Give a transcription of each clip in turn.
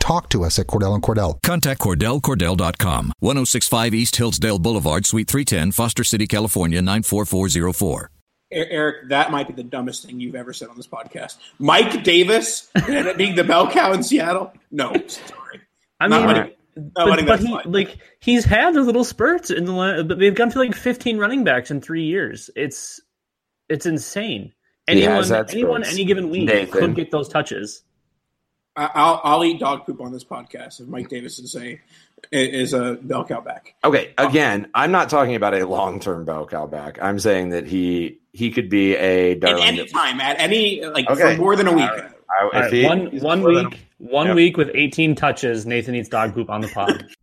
talk to us at Cordell and Cordell. Contact CordellCordell.com, 1065 East Hillsdale Boulevard, Suite 310, Foster City, California, 94404. Eric, that might be the dumbest thing you've ever said on this podcast. Mike Davis and it being the bell cow in Seattle? No, sorry. I Not mean, letting- not but, but he, slide. like he's had those little spurts in the la- but they've gone to like 15 running backs in three years. It's it's insane. Anyone, anyone, any given week Nathan. could get those touches. I- I'll, I'll eat dog poop on this podcast if Mike Davis is a is a bell cow back. Okay, again, I'm not talking about a long-term bell cow back. I'm saying that he he could be a At any time, at any like Okay. for more than a week. All right. I- right, he- one one more than week, one Yep. week with 18 touches. Nathan eats dog poop on the pod.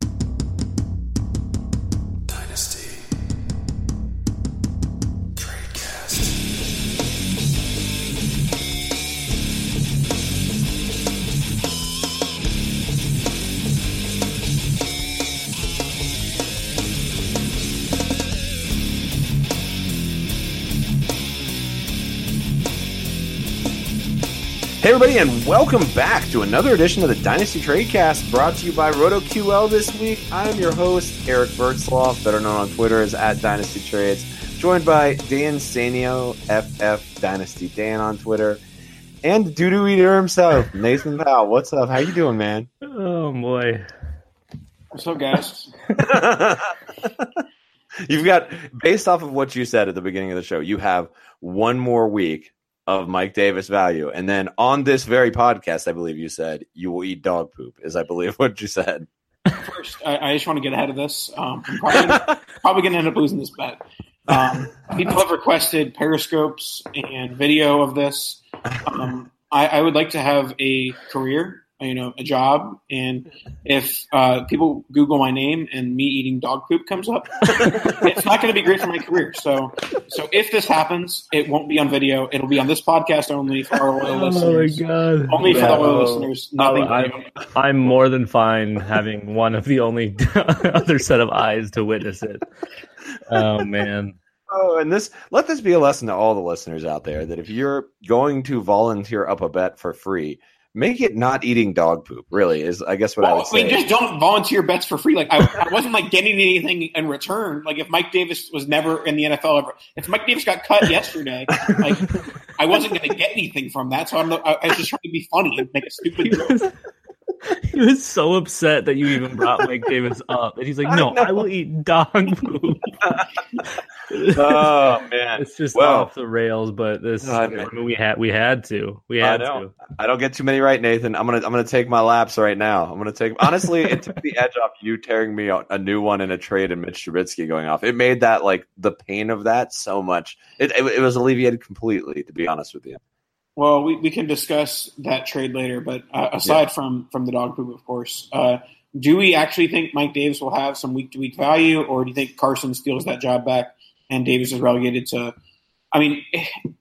Hey, everybody, and welcome back to another edition of the Dynasty Tradecast brought to you by RotoQL this week. I'm your host, Eric Bertzloff, better known on Twitter as at Dynasty Trades, joined by Dan Sanio, FF Dynasty Dan on Twitter, and doo doo eater himself, Nathan Powell. What's up? How you doing, man? oh boy. What's up, guys, You've got, based off of what you said at the beginning of the show, you have one more week of Mike Davis value. And then on this very podcast, I believe you said you will eat dog poop, is I believe what you said. first, I, I just want to get ahead of this. Um, I'm probably going to end up losing this bet. Um, people have requested periscopes and video of this. Um, I, I would like to have a career, you know, a job, and if uh, people Google my name and me eating dog poop comes up, it's not going to be great for my career. So, so if this happens, it won't be on video. It'll be on this podcast only for our loyal oh listeners. My God. Only for the Yeah. loyal listeners. Nothing. I, I'm more than fine having one of the only other set of eyes to witness it. Oh man. Oh, and this let this be a lesson to all the listeners out there that if you're going to volunteer up a bet for free, make it not eating dog poop. Really is, I guess, what I Well, would I mean, just don't volunteer bets for free. Like I, I wasn't like getting anything in return. Like if Mike Davis was never in the NFL ever, if Mike Davis got cut yesterday, like I wasn't going to get anything from that. So I'm, I, I was just trying to be funny and make a stupid joke. he was so upset that you even brought Mike Davis up, and he's like, "No, I, I will eat dog poop." oh man, it's just well, off the rails. But this, I mean, we had we had to, we had I to. I don't get too many right, Nathan. I'm gonna I'm gonna take my laps right now. I'm gonna take honestly, it took the edge off you tearing me a new one in a trade and Mitch Trubisky going off. It made that like the pain of that so much. It it, it was alleviated completely, to be honest with you. Well, we, we can discuss that trade later, but uh, aside yeah. from from the dog poop, of course, uh, do we actually think Mike Davis will have some week to week value, or do you think Carson steals that job back and Davis is relegated to I mean,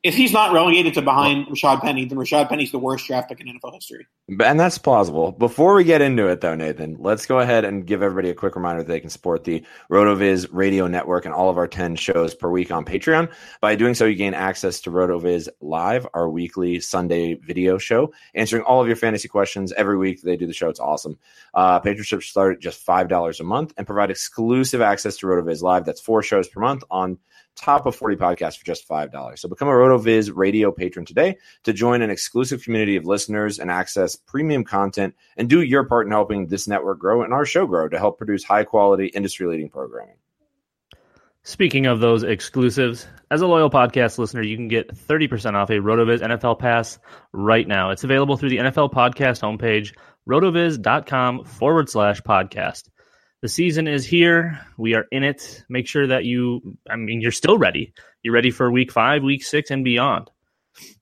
if he's not relegated to behind Rashad Penny, then Rashad Penny's the worst draft pick in NFL history. And that's plausible. Before we get into it, though, Nathan, let's go ahead and give everybody a quick reminder that they can support the RotoViz radio network and all of our 10 shows per week on Patreon. By doing so, you gain access to RotoViz Live, our weekly Sunday video show, answering all of your fantasy questions every week. They do the show. It's awesome. Uh, start at just $5 a month and provide exclusive access to RotoViz Live. That's four shows per month on top of 40 podcasts for just $5. So become a RotoViz radio patron today to join an exclusive community of listeners and access premium content and do your part in helping this network grow and our show grow to help produce high quality, industry leading programming. Speaking of those exclusives, as a loyal podcast listener, you can get 30% off a RotoViz NFL Pass right now. It's available through the NFL Podcast homepage, rotoviz.com forward slash podcast the season is here. We are in it. Make sure that you, I mean, you're still ready. You're ready for week five, week six, and beyond.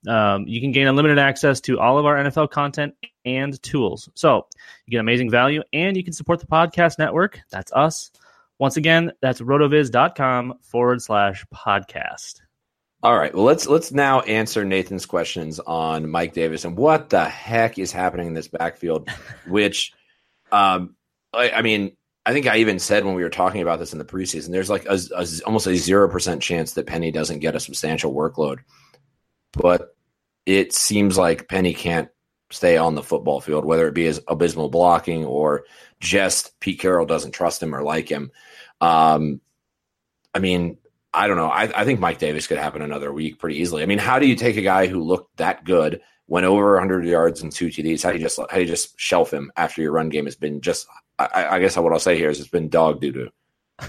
Um, you can gain unlimited access to all of our NFL content and tools. So you get amazing value and you can support the podcast network. That's us. Once again, that's rotoviz.com forward slash podcast. All right. Well, let's let's now answer Nathan's questions on Mike Davis and what the heck is happening in this backfield. Which, um, I, I mean, I think I even said when we were talking about this in the preseason, there's like a, a, almost a zero percent chance that Penny doesn't get a substantial workload, but it seems like Penny can't stay on the football field, whether it be as abysmal blocking or just Pete Carroll doesn't trust him or like him. Um, I mean, I don't know. I, I think Mike Davis could happen another week pretty easily. I mean, how do you take a guy who looked that good, went over 100 yards and two TDs? How do you just how do you just shelf him after your run game has been just I, I guess what I'll say here is it's been dog doo doo.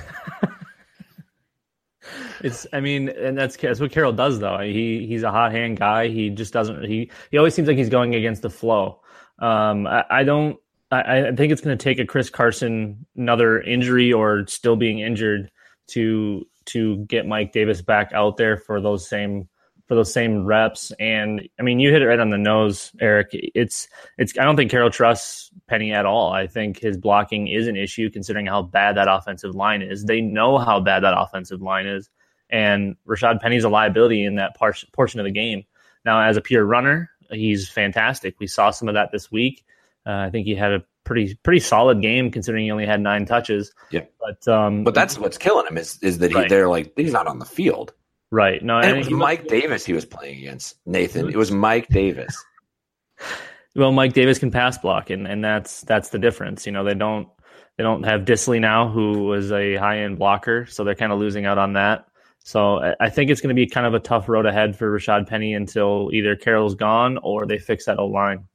it's I mean, and that's that's what Carroll does though. He he's a hot hand guy. He just doesn't he he always seems like he's going against the flow. Um, I, I don't. I, I think it's going to take a Chris Carson another injury or still being injured to to get Mike Davis back out there for those same for those same reps. And I mean, you hit it right on the nose, Eric. It's it's. I don't think Carroll trusts Penny at all. I think his blocking is an issue considering how bad that offensive line is. They know how bad that offensive line is, and Rashad Penny's a liability in that par- portion of the game. Now, as a pure runner, he's fantastic. We saw some of that this week. Uh, I think he had a pretty pretty solid game considering he only had nine touches. Yeah, but um, but that's what's killing him is is that he, right. they're like he's not on the field. Right. No, and it was Mike Davis he was playing against. Nathan. It was Mike Davis. Well, Mike Davis can pass block, and, and that's that's the difference. You know, they don't they don't have Disley now, who was a high end blocker, so they're kind of losing out on that. So I think it's going to be kind of a tough road ahead for Rashad Penny until either Carroll's gone or they fix that O line.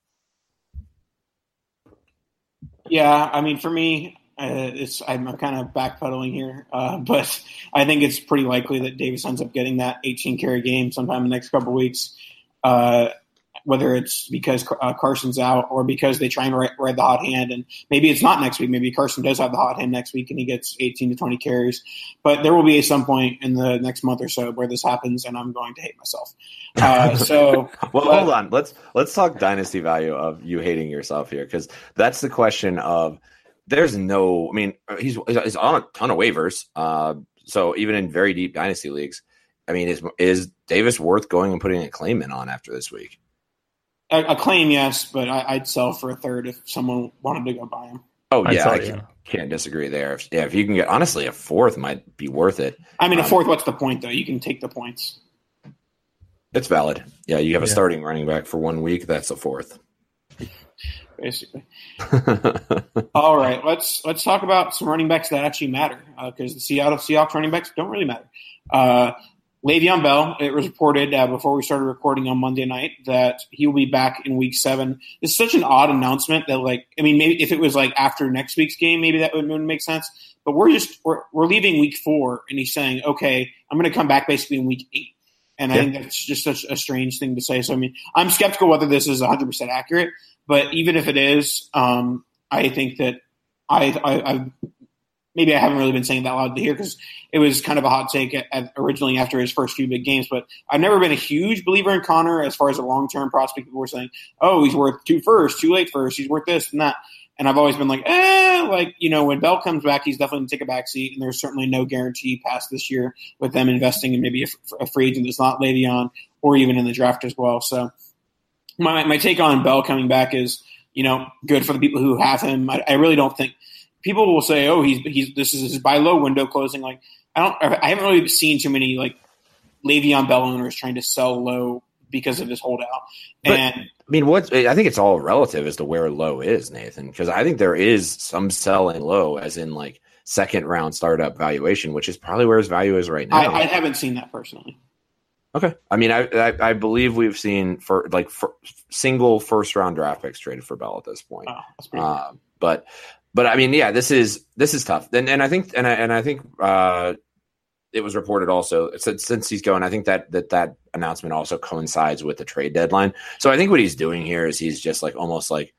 Yeah, I mean, for me, uh, it's I'm kind of backpedaling here, uh, but I think it's pretty likely that Davis ends up getting that 18 carry game sometime in the next couple weeks. Uh, whether it's because uh, Carson's out or because they try and ride, ride, the hot hand, and maybe it's not next week. Maybe Carson does have the hot hand next week and he gets 18 to 20 carries. But there will be some point in the next month or so where this happens, and I'm going to hate myself. Uh, so, well, but, hold on. Let's let's talk dynasty value of you hating yourself here because that's the question of there's no. I mean, he's he's on a ton of waivers. Uh, so even in very deep dynasty leagues, I mean, is is Davis worth going and putting a claim in on after this week? A, a claim, yes, but I, would sell for a third if someone wanted to go buy him. Oh yeah, I can't, can't, disagree there. If, yeah, if you can get honestly a fourth might be worth it. I mean, um, a fourth. What's the point though? You can take the points. It's valid. Yeah, you have a yeah. starting running back for one week. That's a fourth basically. All right, let's let's talk about some running backs that actually matter because uh, the Seattle Seahawks running backs don't really matter. Uh, Le'Veon Bell, it was reported uh, before we started recording on Monday night that he will be back in week seven. It's such an odd announcement that, like, I mean, maybe if it was like after next week's game, maybe that would, would make sense. But we're just we're, we're leaving week four, and he's saying, "Okay, I'm going to come back basically in week eight. And I think that's just such a strange thing to say. So I mean, I'm skeptical whether this is 100 percent accurate. But even if it is, um, I think that I, I, I maybe I haven't really been saying that loud to hear because it was kind of a hot take at, at originally after his first few big games. But I've never been a huge believer in Connor as far as a long term prospect. People were saying, "Oh, he's worth two first, too late first. He's worth this and that." And I've always been like, eh, like you know, when Bell comes back, he's definitely going to take a back seat. And there's certainly no guarantee past this year with them investing in maybe a, a free agent that's not Le'Veon or even in the draft as well. So my my take on Bell coming back is you know good for the people who have him. I, I really don't think people will say, "Oh, he's he's this is his buy low window closing." Like I don't, I haven't really seen too many like Le'Veon Bell owners trying to sell low because of his holdout. But, And I mean, what I think it's all relative as to where low is, Nathan, because I think there is some selling low, as in like second round startup valuation, which is probably where his value is right now. I, I haven't seen that personally. okay, I mean, I, I I believe we've seen for like for single first round draft picks traded for Bell at this point. Oh, that's Uh, but but I mean, yeah, this is this is tough. And and I think and I, and I think uh, it was reported also since, since he's going. I think that that that announcement also coincides with the trade deadline. So I think what he's doing here is he's just like almost like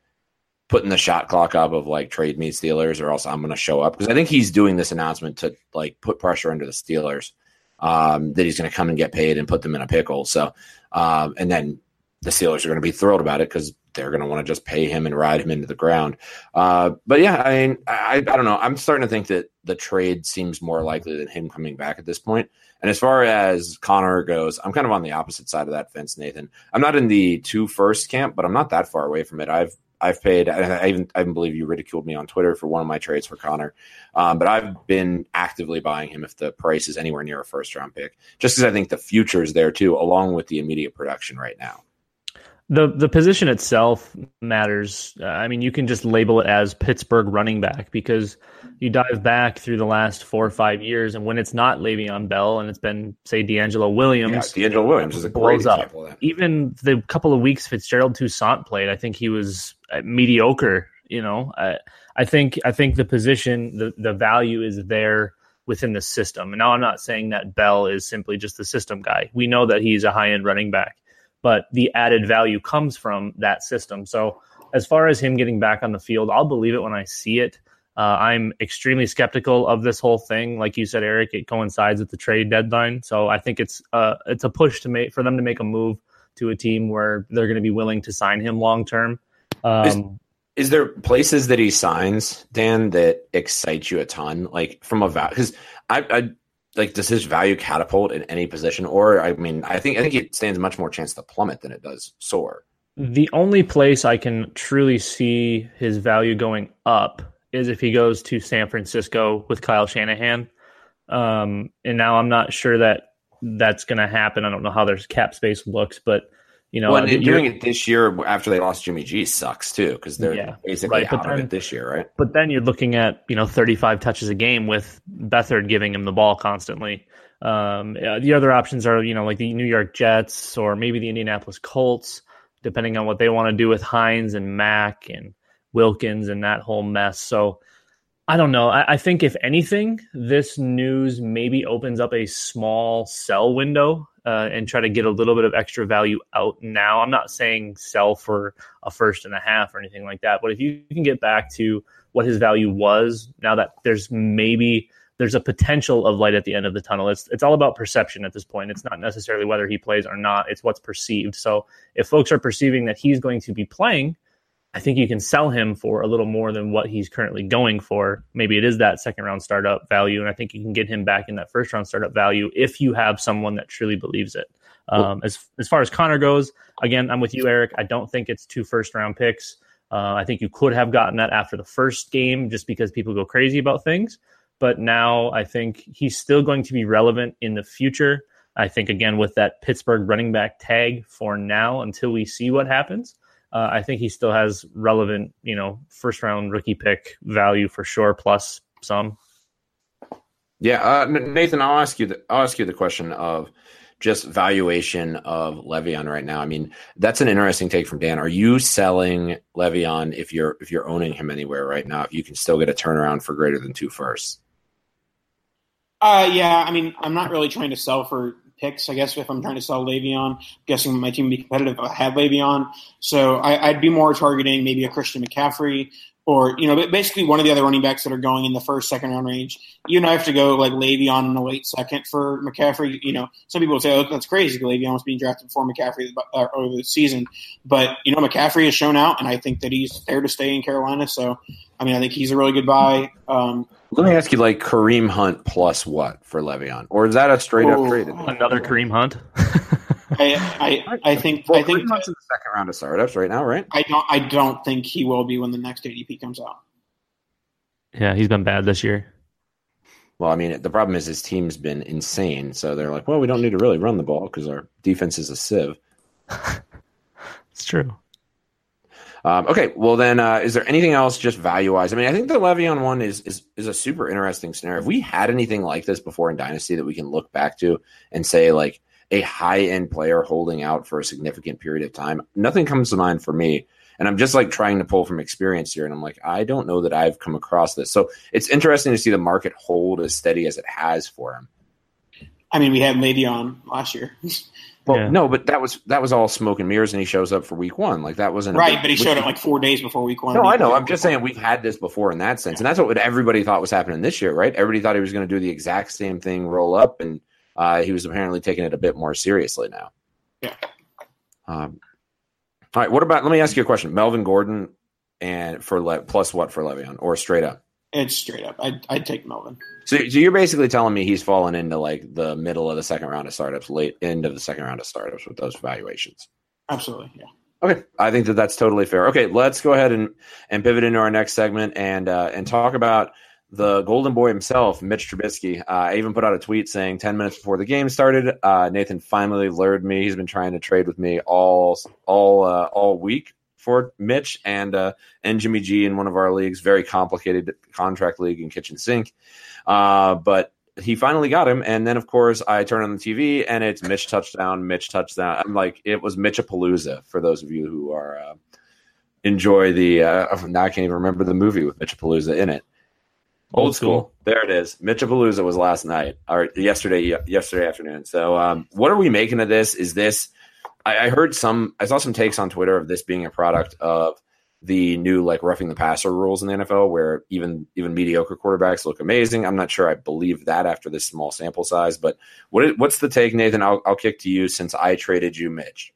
putting the shot clock up of like trade me Steelers or else I'm going to show up because I think he's doing this announcement to like put pressure under the Steelers um, that he's going to come and get paid and put them in a pickle. So um, and then the Steelers are going to be thrilled about it because they're going to want to just pay him and ride him into the ground. Uh, but yeah, I mean, I, I don't know. I'm starting to think that the trade seems more likely than him coming back at this point. And as far as Connor goes, I'm kind of on the opposite side of that fence, Nathan. I'm not in the two first camp, but I'm not that far away from it. I've I've paid. I even I even believe you ridiculed me on Twitter for one of my trades for Connor, um, but I've been actively buying him if the price is anywhere near a first round pick, just because I think the future is there too, along with the immediate production right now. The the position itself matters. I mean, you can just label it as Pittsburgh running back because you dive back through the last four or five years, and when it's not Le'Veon Bell and it's been say DeAngelo Williams, Yeah, DeAngelo Williams is a great blows up. example of that. even the couple of weeks Fitzgerald Toussaint played, I think he was uh, mediocre. You know, I, I think I think the position, the the value is there within the system. And now I'm not saying that Bell is simply just the system guy. We know that he's a high end running back, but the added value comes from that system. So as far as him getting back on the field, I'll believe it when I see it. Uh, I'm extremely skeptical of this whole thing. Like you said, Eric, it coincides with the trade deadline, so I think it's uh, it's a push to make for them to make a move to a team where they're going to be willing to sign him long term. Um, Is there places that he signs, Dan, that excite you a ton? Like from a value, because I, I like does his value catapult in any position, or I mean, I think I think it stands much more chance to plummet than it does soar. The only place I can truly see his value going up is if he goes to San Francisco with Kyle Shanahan. Um, and now I'm not sure that that's going to happen. I don't know how their cap space looks, but you know, well, doing it this year after they lost Jimmy G sucks too because they're Yeah, basically right, out of it this year, right? but then you're looking at you know 35 touches a game with Beathard giving him the ball constantly. Um, the other options are you know like the New York Jets or maybe the Indianapolis Colts, depending on what they want to do with Hines and Mack and Wilkins and that whole mess. So I don't know. I, I think if anything, this news maybe opens up a small sell window uh, and try to get a little bit of extra value out now. I'm not saying sell for a first and a half or anything like that, but if you can get back to what his value was now that there's maybe there's a potential of light at the end of the tunnel. It's it's all about perception at this point. It's not necessarily whether he plays or not. It's what's perceived. So if folks are perceiving that he's going to be playing, I think you can sell him for a little more than what he's currently going for. Maybe it is that second round startup value, and I think you can get him back in that first round startup value if you have someone that truly believes it. Um, as as far as Connor goes, again, I'm with you, Eric. I don't think it's two first round picks. Uh, I think you could have gotten that after the first game, just because people go crazy about things. But now I think he's still going to be relevant in the future. I think again with that Pittsburgh running back tag for now until we see what happens uh, I think he still has relevant, you know, first round rookie pick value for sure, plus some. Yeah, uh, Nathan, I'll ask you. The, I'll ask you the question of just valuation of Le'Veon right now. I mean, that's an interesting take from Dan. Are you selling Le'Veon if you're if you're owning him anywhere right now? If you can still get a turnaround for greater than two firsts? Uh, yeah. I mean, I'm not really trying to sell for picks. I guess if I'm trying to sell Le'Veon, I'm guessing my team would be competitive. if I had Le'Veon, so I, I'd be more targeting maybe a Christian McCaffrey or you know, basically one of the other running backs that are going in the first, second round range. You know, I have to go like Le'Veon in the late second for McCaffrey. You know, some people would say, "Oh, that's crazy." Le'Veon was being drafted before McCaffrey uh, over the season, but you know, McCaffrey has shown out, and I think that he's there to stay in Carolina. So, I mean, I think he's a really good buy. Um, Let me ask you, like Kareem Hunt plus what for Le'Veon, or is that a straight up oh, trade? Another Kareem Hunt. I, I, I think well, I think months in the second round of startups right now, right? I don't I don't think he will be when the next ADP comes out. Yeah, he's been bad this year. Well, I mean, the problem is his team's been insane, so they're like, well, we don't need to really run the ball because our defense is a sieve. it's true. Um, okay, well then, uh, is there anything else just value wise? I mean, I think the Le'Veon one is is is a super interesting scenario. If we had anything like this before in Dynasty that we can look back to and say like, a high end player holding out for a significant period of time. Nothing comes to mind for me. And I'm just like trying to pull from experience here. And I'm like, I don't know that I've come across this. So it's interesting to see the market hold as steady as it has for him. I mean, we had Le'Veon last year. Well, yeah. no, but that was that was all smoke and mirrors, and he shows up for week one. Like that wasn't right, big, but he showed up like four days before week one. No, I know. I'm just saying we've had this before in that sense, and that's what everybody thought was happening this year, right? Everybody thought he was going to do the exact same thing, roll up, and uh, he was apparently taking it a bit more seriously now. Yeah. Um, all right. What about? Let me ask you a question. Melvin Gordon and for Le, plus what for Le'Veon or straight up? It's straight up. I'd, I'd take Melvin. So, so you're basically telling me he's fallen into like the middle of the second round of startups, late end of the second round of startups with those valuations. Absolutely. Yeah. Okay, I think that that's totally fair. Okay, let's go ahead and and pivot into our next segment and uh, and talk about the golden boy himself, Mitch Trubisky. Uh, I even put out a tweet saying 10 minutes before the game started, uh, Nathan finally lured me. He's been trying to trade with me all all uh, all week for Mitch and uh, and Jimmy G in one of our leagues, very complicated contract league in kitchen sink. Uh, but he finally got him, and then of course I turn on the TV and it's Mitch touchdown, Mitch touchdown. I'm like, it was Mitchapalooza for those of you who are uh, enjoy the. now I can't even remember the movie with Mitchapalooza in it. Old school. There it is. Mitchapalooza was last night or yesterday yesterday afternoon. So um, what are we making of this? Is this I, I, heard some I saw some takes on Twitter of this being a product of the new like roughing the passer rules in the NFL where even even mediocre quarterbacks look amazing. I'm not sure I believe that after this small sample size, but what what's the take, Nathan? I'll, I'll kick to you since I traded you Mitch.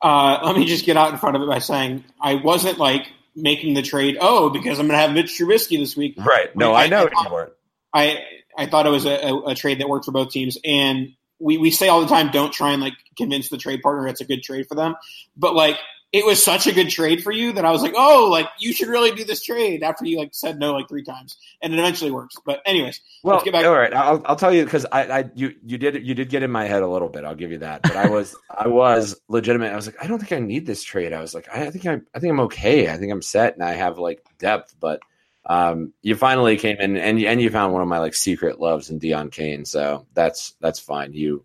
Uh, let me just get out in front of it by saying I wasn't like making the trade. Oh, because I'm going to have Mitch Trubisky this week. Right. No, I, I know I thought, I I thought it was a, a, a, trade that worked for both teams, and we we say all the time, don't try and like convince the trade partner it's a good trade for them. But like it was such a good trade for you that I was like, oh, like you should really do this trade after you like said no like three times, and it eventually works. But anyways, well, let's get back. All right, I'll, I'll tell you because I, I you you did you did get in my head a little bit. I'll give you that. But I was I was legitimate. I was like, I don't think I need this trade. I was like, I, I think I I think I'm okay. I think I'm set, and I have like depth. But um, you finally came in and and you found one of my like secret loves in Deon Cain. So that's that's fine. You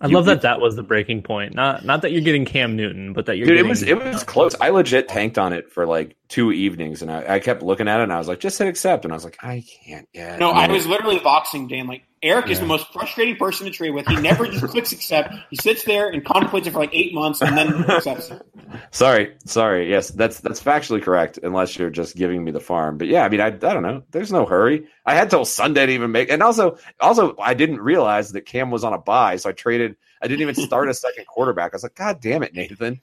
I you, love that that was the breaking point. Not not that you're getting Cam Newton, but that you're. Dude, getting, it was it was close. I legit tanked on it for like two evenings, and I, I kept looking at it, and I was like, just hit accept, and I was like, I can't. Yeah. No, I was literally boxing Dan. Like Eric yeah. is the most frustrating person to trade with. He never just clicks accept. He sits there and contemplates it for like eight months, and then accepts. it. sorry, sorry. Yes, that's that's factually correct, unless you're just giving me the farm. But yeah, I mean, I I don't know. There's no hurry. I had till Sunday to even make, and also also I didn't realize that Cam was on a bye, so I traded I didn't even start a second quarterback. I was like, God damn it, Nathan.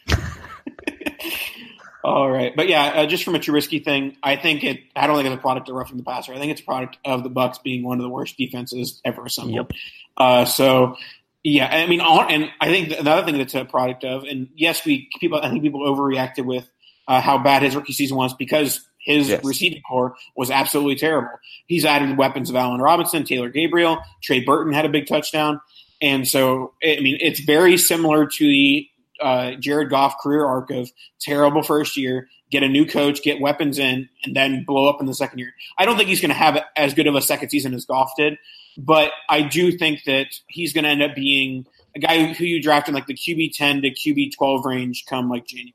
All right, but yeah, uh, just from a Trubisky thing, I think it. I don't think it's a product of roughing the passer. I think it's a product of the Bucs being one of the worst defenses ever assembled. Yep. Uh, so yeah, I mean, and I think another thing that's a product of, and yes, we people. I think people overreacted with uh, how bad his rookie season was because his yes. receiving core was absolutely terrible. He's added weapons of Allen Robinson, Taylor Gabriel, Trey Burton had a big touchdown. And so, I mean, it's very similar to the uh, Jared Goff career arc of terrible first year, get a new coach, get weapons in, and then blow up in the second year. I don't think he's going to have as good of a second season as Goff did, but I do think that he's going to end up being a guy who you draft in like the QB ten to QB twelve range come like January.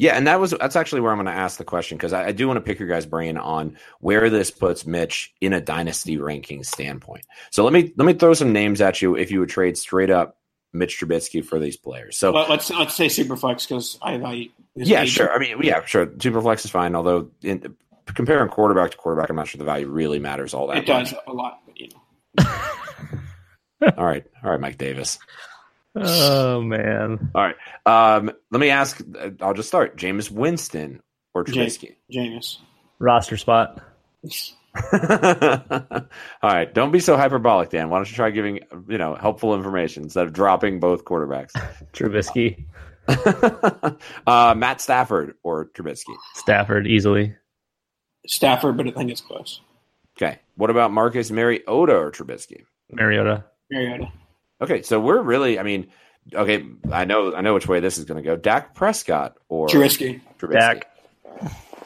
Yeah, and that was that's actually where I'm going to ask the question because I, I, do want to pick your guys' brain on where this puts Mitch in a dynasty ranking standpoint. So let me let me throw some names at you if you would trade straight up Mitch Trubisky for these players. So Let, let's let's say superflex because I value. his yeah, age. sure. I mean, yeah, sure. Superflex is fine. Although in, comparing quarterback to quarterback, I'm not sure the value really matters all that. It much. does a lot, but you know. All right, all right, Mike Davis. Oh man. All right. Um, let me ask. I'll just start. Jameis Winston or Ja- Trubisky? Jameis. Roster spot. All right. Don't be so hyperbolic, Dan. Why don't you try giving you know helpful information instead of dropping both quarterbacks? Trubisky. uh, Matt Stafford or Trubisky? Stafford easily. Stafford, but I think it's close. Okay. What about Marcus Mariota or Trubisky? Mariota. Mariota. Okay, so we're really. I mean, okay. I know. I know which way this is going to go. Dak Prescott or Trubisky. Trubisky? Dak.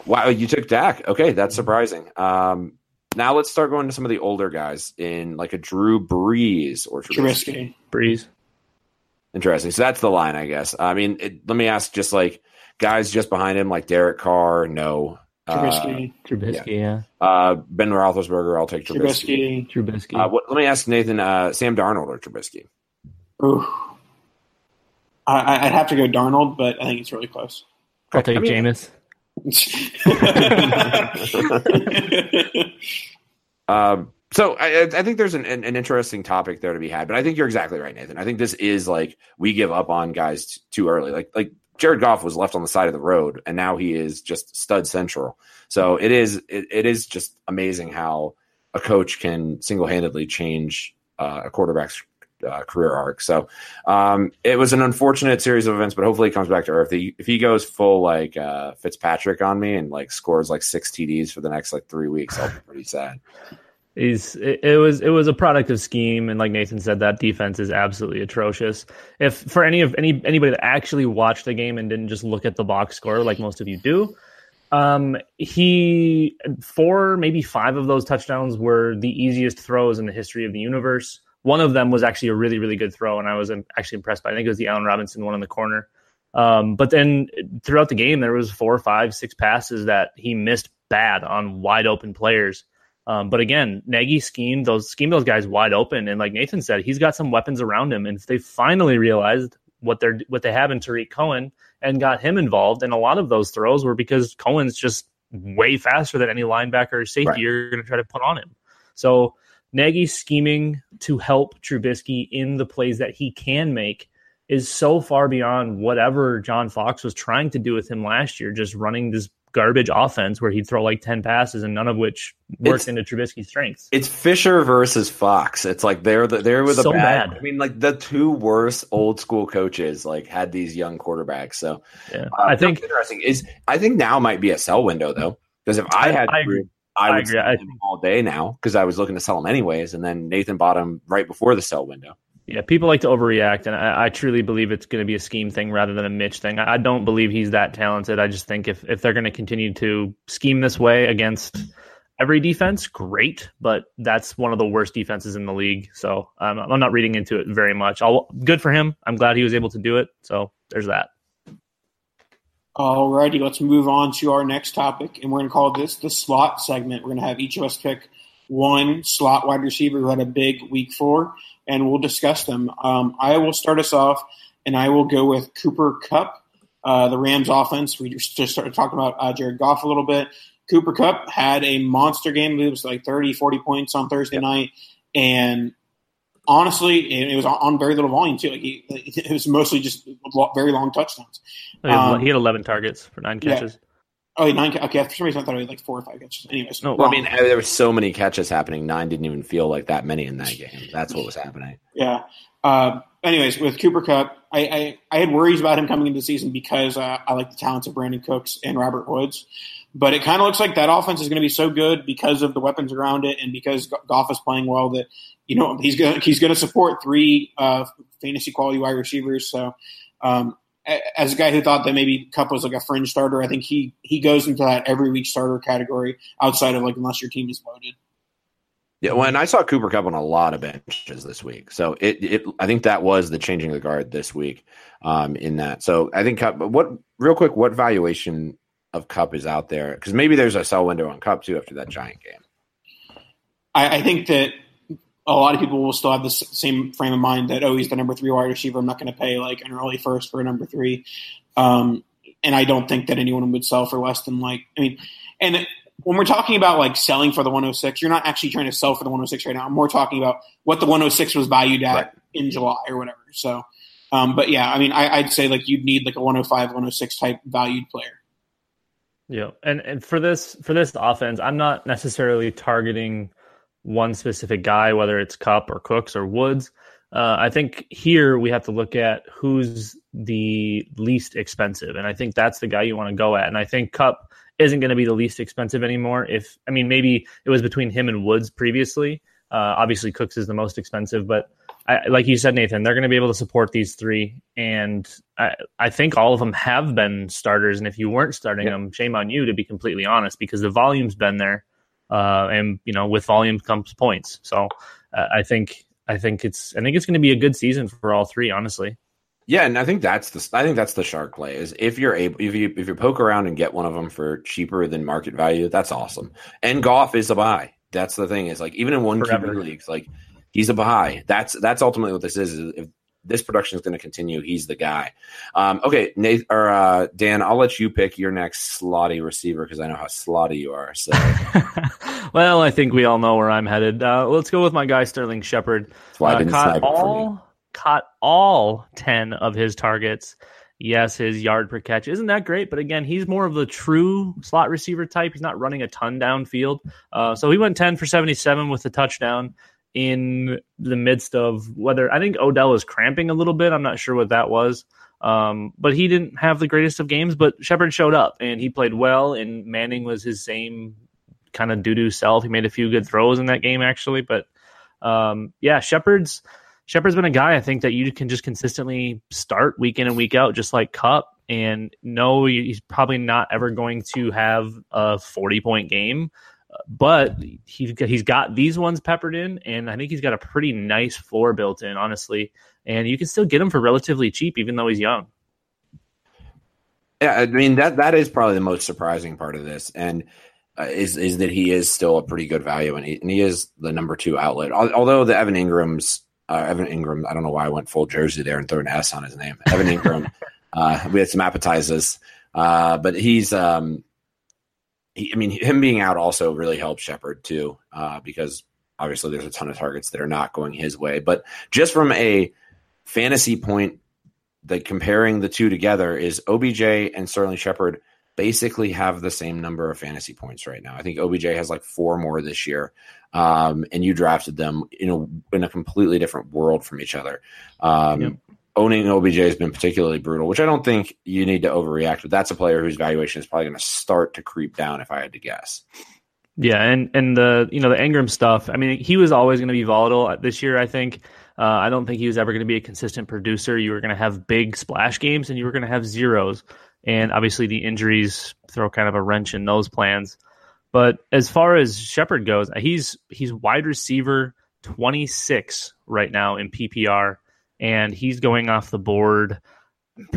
Wow, you took Dak. Okay, that's surprising. Um, now let's start going to some of the older guys in like a Drew Brees or Trubisky. Trubisky. Brees. Interesting. So that's the line, I guess. I mean, it, let me ask, just like guys just behind him, like Derek Carr, no. Uh, Trubisky. Trubisky, yeah. uh, ben Roethlisberger, I'll take Trubisky. Trubisky. Trubisky. Uh, what, let me ask Nathan, uh, Sam Darnold or Trubisky? Ooh. I, I- I'd have to go Darnold, but I think it's really close. I'll take I mean- Jameis. Um, so I, I think there's an, an, an interesting topic there to be had, but I think you're exactly right, Nathan. I think this is like we give up on guys t- too early. Like like Jared Goff was left on the side of the road, and now he is just stud central. So it is it, it is just amazing how a coach can single handedly change uh, a quarterback's uh, career arc. So um, it was an unfortunate series of events, but hopefully he comes back to earth. He, if he goes full like uh, Fitzpatrick on me and like scores like six TDs for the next like three weeks, I'll be pretty sad. He's it, it was it was a product of scheme, and like Nathan said, that defense is absolutely atrocious. If for any of any anybody that actually watched the game and didn't just look at the box score like most of you do, um, he four maybe five of those touchdowns were the easiest throws in the history of the universe. One of them was actually a really really good throw, and I was actually impressed by. It. I think it was the Allen Robinson one in the corner. Um, but then throughout the game, there was four, five, six passes that he missed bad on wide open players. Um, but again, Nagy schemed those schemed those guys wide open, and like Nathan said, he's got some weapons around him. And if they finally realized what they're what they have in Tarik Cohen and got him involved, and a lot of those throws were because Cohen's just way faster than any linebacker or safety Right. you're going to try to put on him. So Nagy scheming to help Trubisky in the plays that he can make is so far beyond whatever John Fox was trying to do with him last year, just running this garbage offense where he'd throw like 10 passes and none of which worked It's- into Trubisky's strengths. It's Fisher versus Fox. It's like they're the, they're with So a bad, bad. I mean, like the two worst old school coaches like had these young quarterbacks. So Yeah. uh, I think interesting is I think now might be a sell window though because if I I- had I. I I would agree. sell I all day now because I was looking to sell him anyways, and then Nathan bought him right before the sell window. Yeah, people like to overreact, and I, I truly believe it's going to be a scheme thing rather than a Mitch thing. I, I don't believe he's that talented. I just think if if they're going to continue to scheme this way against every defense, great, but that's one of the worst defenses in the league. So um, I'm not reading into it very much. I'll, good for him. I'm glad he was able to do it. So there's that. Alrighty, let's move on to our next topic, and we're going to call this the slot segment. We're going to have each of us pick one slot wide receiver who had a big week four, and we'll discuss them. Um, I will start us off, and I will go with Cooper Kupp, uh, the Rams offense. We just, started talking about uh, Jared Goff a little bit. Cooper Kupp had a monster game. It was like 30, 40 points on Thursday night, and honestly, it, it was on, on very little volume too. Like he, it was mostly just very long touchdowns. He had, Um, he had 11 targets for nine yeah. catches. Oh, nine. Okay, for some reason I thought it was like four or five catches. Anyways, No, Well, I mean, there were so many catches happening. Nine didn't even feel like that many in that game. That's what was happening. yeah. Uh, anyways, with Cooper Kupp, I, I, I had worries about him coming into the season because uh, I like the talents of Brandin Cooks and Robert Woods. But it kind of looks like that offense is going to be so good because of the weapons around it and because Go- Goff is playing well that you know he's going to he's going to support three uh, fantasy quality wide receivers. So, um, as a guy who thought that maybe Kupp was like a fringe starter, I think he he goes into that every week starter category outside of like unless your team is loaded. Yeah, when I saw Cooper Kupp on a lot of benches this week, so it, it I think that was the changing of the guard this week. Um, in that, so I think Kupp. What real quick, what valuation of Kupp is out there? Because maybe there's a sell window on Kupp too after that Giant game. I, I think that a lot of people will still have the same frame of mind that oh he's the number three wide receiver. I'm not going to pay like an early first for a number three, um, and I don't think that anyone would sell for less than like I mean, and when we're talking about like selling for the 106, you're not actually trying to sell for the 106 right now. I'm more talking about what the 106 was valued at right. in July or whatever. So, um, but yeah, I mean, I, would say like you'd need like a 105, 106 type valued player. Yeah, and and for this for this offense, I'm not necessarily targeting one specific guy, whether it's Kupp or Cooks or Woods. Uh, I think here we have to look at who's the least expensive, and I think that's the guy you want to go at. And I think Kupp isn't going to be the least expensive anymore. If I mean, maybe it was between him and Woods previously. Uh, obviously, Cooks is the most expensive, but I, like you said, Nathan, they're going to be able to support these three, and I, I think all of them have been starters. And if you weren't starting them, shame on you, to be completely honest, because the volume's been there, uh, and you know, with volume comes points. So uh, I think I think it's I think it's going to be a good season for all three, honestly. Yeah, and I think that's the I think that's the shark play is if you're able if you if you poke around and get one of them for cheaper than market value, that's awesome. And Goff is a buy. That's the thing is like even in one QB leagues, like he's a buy. That's that's ultimately what this is. is if this production is going to continue, he's the guy. Um, okay, Nate or uh, Dan, I'll let you pick your next slotty receiver because I know how slotty you are. So, well, I think we all know where I'm headed. Uh, let's go with my guy Sterling Shepard. Uh, uh, all caught all 10 of his targets. Yes, his yard per catch isn't that great, but again, he's more of the true slot receiver type. He's not running a ton downfield. Uh, so he went 10 for 77 with the touchdown in the midst of whether I think Odell was cramping a little bit. I'm not sure what that was. Um, but he didn't have the greatest of games, but Shepard showed up and he played well, and Manning was his same kind of doo doo self. He made a few good throws in that game, actually. But um, yeah, Shepard's Shepard's been a guy I think that you can just consistently start week in and week out, just like Kupp. And no, he's probably not ever going to have a 40 point game, but he's he's got these ones peppered in, and I think he's got a pretty nice floor built in, honestly. And you can still get him for relatively cheap, even though he's young. Yeah, I mean that that is probably the most surprising part of this, and uh, is is that he is still a pretty good value, and he, and he is the number two outlet. Although the Evan Engram's uh, Evan Engram, I don't know why I went full jersey there and threw an S on his name. Evan Engram, uh, we had some appetizers, uh, but he's. Um, he, I mean, him being out also really helps Shepard too, uh, because obviously there's a ton of targets that are not going his way. But just from a fantasy point, that comparing the two together is OBJ and Sterling Shepard basically have the same number of fantasy points right now. I think OBJ has like four more this year, um, and you drafted them in a in a completely different world from each other. Um, yep. Owning OBJ has been particularly brutal, which I don't think you need to overreact. But that's a player whose valuation is probably going to start to creep down, if I had to guess. Yeah, and and the you know the Engram stuff. I mean, he was always going to be volatile this year. I think. Uh, I don't think he was ever going to be a consistent producer. You were going to have big splash games, and you were going to have zeros and obviously the injuries throw kind of a wrench in those plans. But as far as Shepard goes, he's he's wide receiver 26 right now in PPR, and he's going off the board.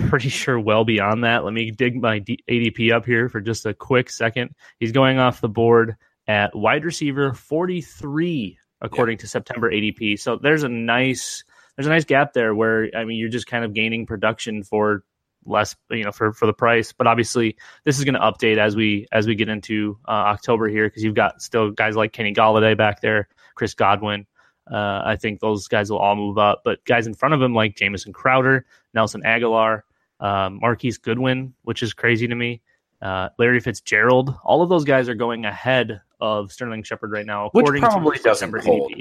pretty sure well beyond that. Let me dig my ADP up here for just a quick second. He's going off the board at wide receiver 43 according yeah. to September ADP. So there's a nice there's a nice gap there where I mean you're just kind of gaining production for less you know for for the price but obviously this is going to update as we as we get into uh, october here because you've got still guys like kenny golladay back there chris godwin uh, i think those guys will all move up but guys in front of him like jamison crowder nelson Agholor, um, marquise goodwin which is crazy to me uh, larry fitzgerald all of those guys are going ahead of sterling shepard right now which probably doesn't hold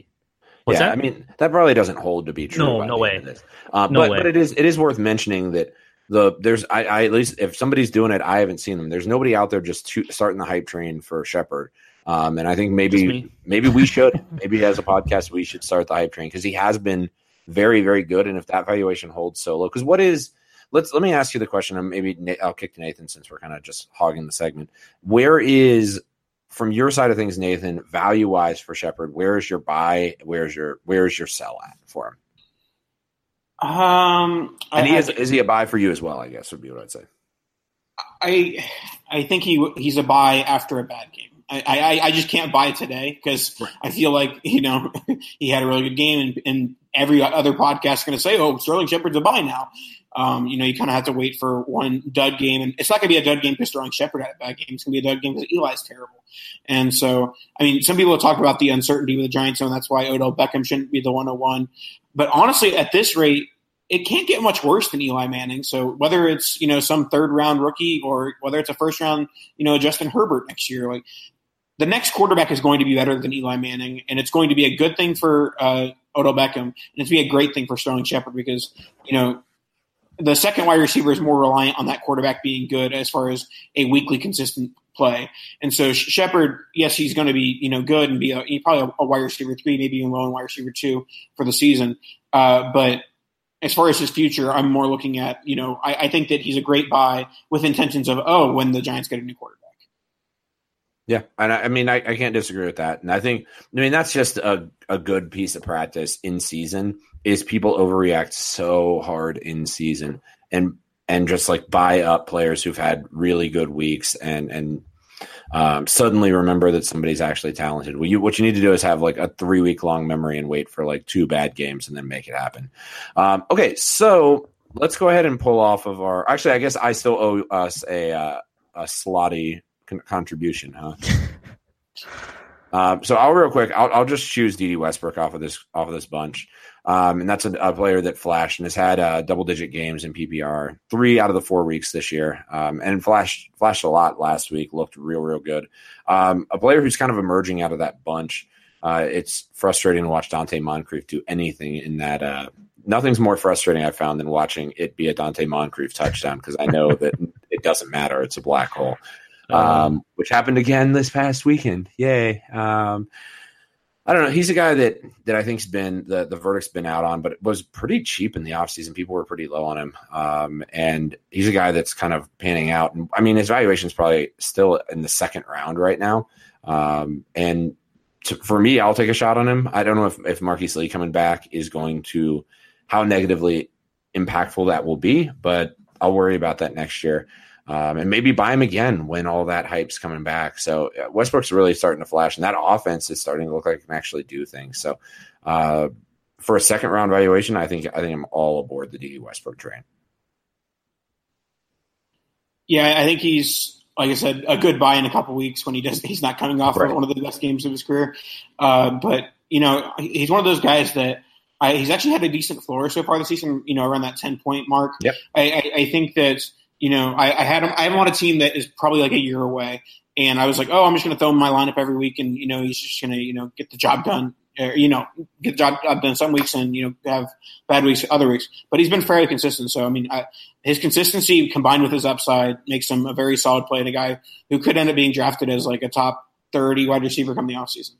What's yeah, that? I mean that probably doesn't hold to be true. No, no way. Uh, no but, way. but it is it is worth mentioning that the there's I, I, at least if somebody's doing it, I haven't seen them. There's nobody out there just to, starting the hype train for Shepard. Um, and I think maybe maybe we should maybe as a podcast we should start the hype train because he has been very very good. And if that valuation holds so low, because what is let's let me ask you the question. And maybe I'll kick to Nathan since we're kind of just hogging the segment. Where is from your side of things, Nathan, value wise for Shepard, where is your buy? Where's your where's your sell at for him? Um, and I, he is is he a buy for you as well? I guess would be what I'd say. I I think he he's a buy after a bad game. I, I, I just can't buy it today because right. I feel like you know he had a really good game and, and every other podcast is going to say oh Sterling Shepard's a buy now. Um, you know you kind of have to wait for one dud game and it's not going to be a dud game because Sterling Shepard had a bad game. It's going to be a dud game because Eli's terrible. And so I mean some people talk about the uncertainty with the Giants and that's why Odell Beckham shouldn't be the 101. But honestly, at this rate, it can't get much worse than Eli Manning. So whether it's you know some third round rookie or whether it's a first round you know Justin Herbert next year, like the next quarterback is going to be better than Eli Manning, and it's going to be a good thing for uh, Odell Beckham, and it's going to be a great thing for Sterling Shepard because you know the second wide receiver is more reliant on that quarterback being good as far as a weekly consistent play. And so Shepard, yes, he's going to be you know good and be a, probably a, wide receiver three, maybe even low wide receiver two for the season. Uh, but as far as his future, I'm more looking at you know I, I think that he's a great buy with intentions of oh when the Giants get a new quarterback. Yeah, and I, I mean, I, I, can't disagree with that. And I think, I mean, that's just a, a good piece of practice in season. Is people overreact so hard in season and and just like buy up players who've had really good weeks and and um, suddenly remember that somebody's actually talented. What you what you need to do is have like a three week long memory and wait for like two bad games and then make it happen. Um, okay, so let's go ahead and pull off of our. Actually, I guess I still owe us a uh, a slotty con- contribution, huh? uh, so I'll real quick. I'll, I'll just choose Dede Westbrook off of this off of this bunch, um, and that's a, a, player that flashed and has had uh, double digit games in PPR three out of the four weeks this year, um, and flashed flashed a lot last week. Looked real real good. Um, a player who's kind of emerging out of that bunch. Uh, it's frustrating to watch Donte Moncrief do anything in that. Uh, nothing's more frustrating I've found than watching it be a Donte Moncrief touchdown because I know that it doesn't matter. It's a black hole. Um, um, which happened again this past weekend. Yay. Um, I don't know. He's a guy that that I think's been the the verdict's been out on, but it was pretty cheap in the offseason. People were pretty low on him, um, and he's a guy that's kind of panning out. And I mean, his valuation is probably still in the second round right now. Um, and to, for me, I'll take a shot on him. I don't know if if Marquise Lee coming back is going to how negatively impactful that will be, but I'll worry about that next year um, and maybe buy him again when all that hype's coming back. So uh, Westbrook's really starting to flash, and that offense is starting to look like it can actually do things. So uh, for a second round valuation, I think I think I'm all aboard the Dede Westbrook train. Yeah, I think he's like I said, a good buy in a couple weeks when he does. He's not coming off right. of one of the best games of his career, uh, but you know he's one of those guys that. I, he's actually had a decent floor so far this season, you know, around that 10 point mark. Yep. I, I, I think that you know, I, I had. I have on a team that is probably like a year away, and I was like, oh, I'm just going to throw him my lineup every week, and you know, he's just going to you know get the job done. Or, you know, get the job done some weeks, and you know, have bad weeks other weeks. But he's been fairly consistent. So I mean, I, his consistency combined with his upside makes him a very solid play. A guy who could end up being drafted as like a top thirty wide receiver come the offseason.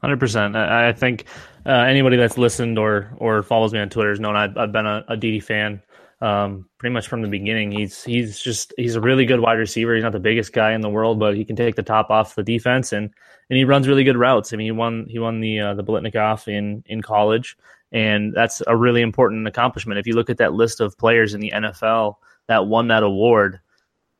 Hundred percent. I think uh, anybody that's listened or or follows me on Twitter has known I've, I've been a, a Dede fan um, pretty much from the beginning. He's he's just he's a really good wide receiver. He's not the biggest guy in the world, but he can take the top off the defense and and he runs really good routes. I mean, he won he won the uh, the Biletnikoff in in college, and that's a really important accomplishment. If you look at that list of players in the NFL that won that award,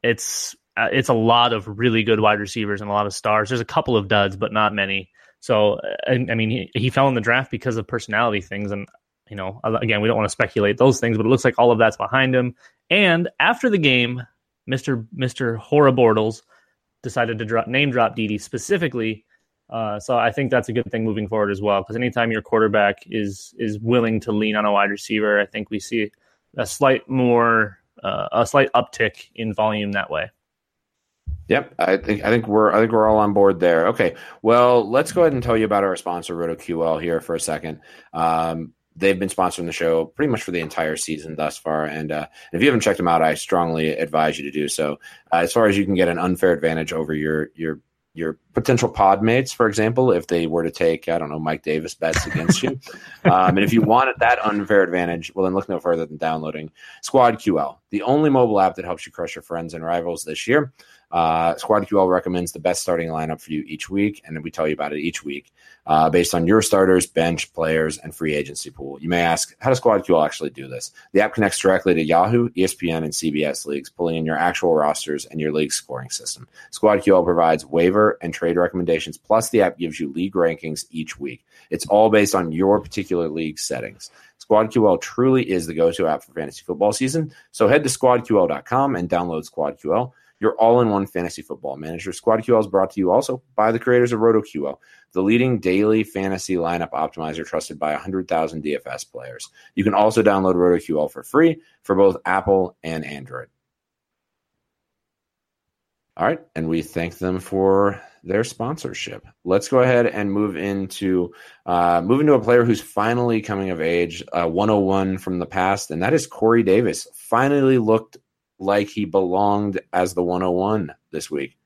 it's uh, it's a lot of really good wide receivers and a lot of stars. There's a couple of duds, but not many. So, I, I mean, he, he fell in the draft because of personality things, and you know, again, we don't want to speculate those things, but it looks like all of that's behind him. And after the game, Mister Mister Horribortles decided to drop, name drop Dede specifically. Uh, so I think that's a good thing moving forward as well. Because anytime your quarterback is is willing to lean on a wide receiver, I think we see a slight more uh, a slight uptick in volume that way. Yep, I think I think we're I think we're all on board there. Okay, well, let's go ahead and tell you about our sponsor, RotoQL, here for a second. Um, they've been sponsoring the show pretty much for the entire season thus far. And uh, if you haven't checked them out, I strongly advise you to do so. Uh, as far as you can get an unfair advantage over your your your potential pod mates, for example, if they were to take, I don't know, Mike Davis bets against you. Um, and if you wanted that unfair advantage, well, then look no further than downloading Squad QL, the only mobile app that helps you crush your friends and rivals this year. Uh, Squad QL recommends the best starting lineup for you each week, and we tell you about it each week uh, based on your starters, bench players, and free agency pool. You may ask, how does Squad QL actually do this? The app connects directly to Yahoo, ESPN, and CBS leagues, pulling in your actual rosters and your league scoring system. Squad QL provides waiver and trade recommendations, plus the app gives you league rankings each week. It's all based on your particular league settings. SquadQL truly is the go to app for fantasy football season. So head to squadql.com and download SquadQL your all-in-one fantasy football manager. SquadQL is brought to you also by the creators of RotoQL, the leading daily fantasy lineup optimizer trusted by 100,000 DFS players. You can also download RotoQL for free for both Apple and Android. All right, and we thank them for their sponsorship. Let's go ahead and move into uh, move into a player who's finally coming of age, uh, 101 from the past, and that is Corey Davis. Finally looked like he belonged as the 101 this week.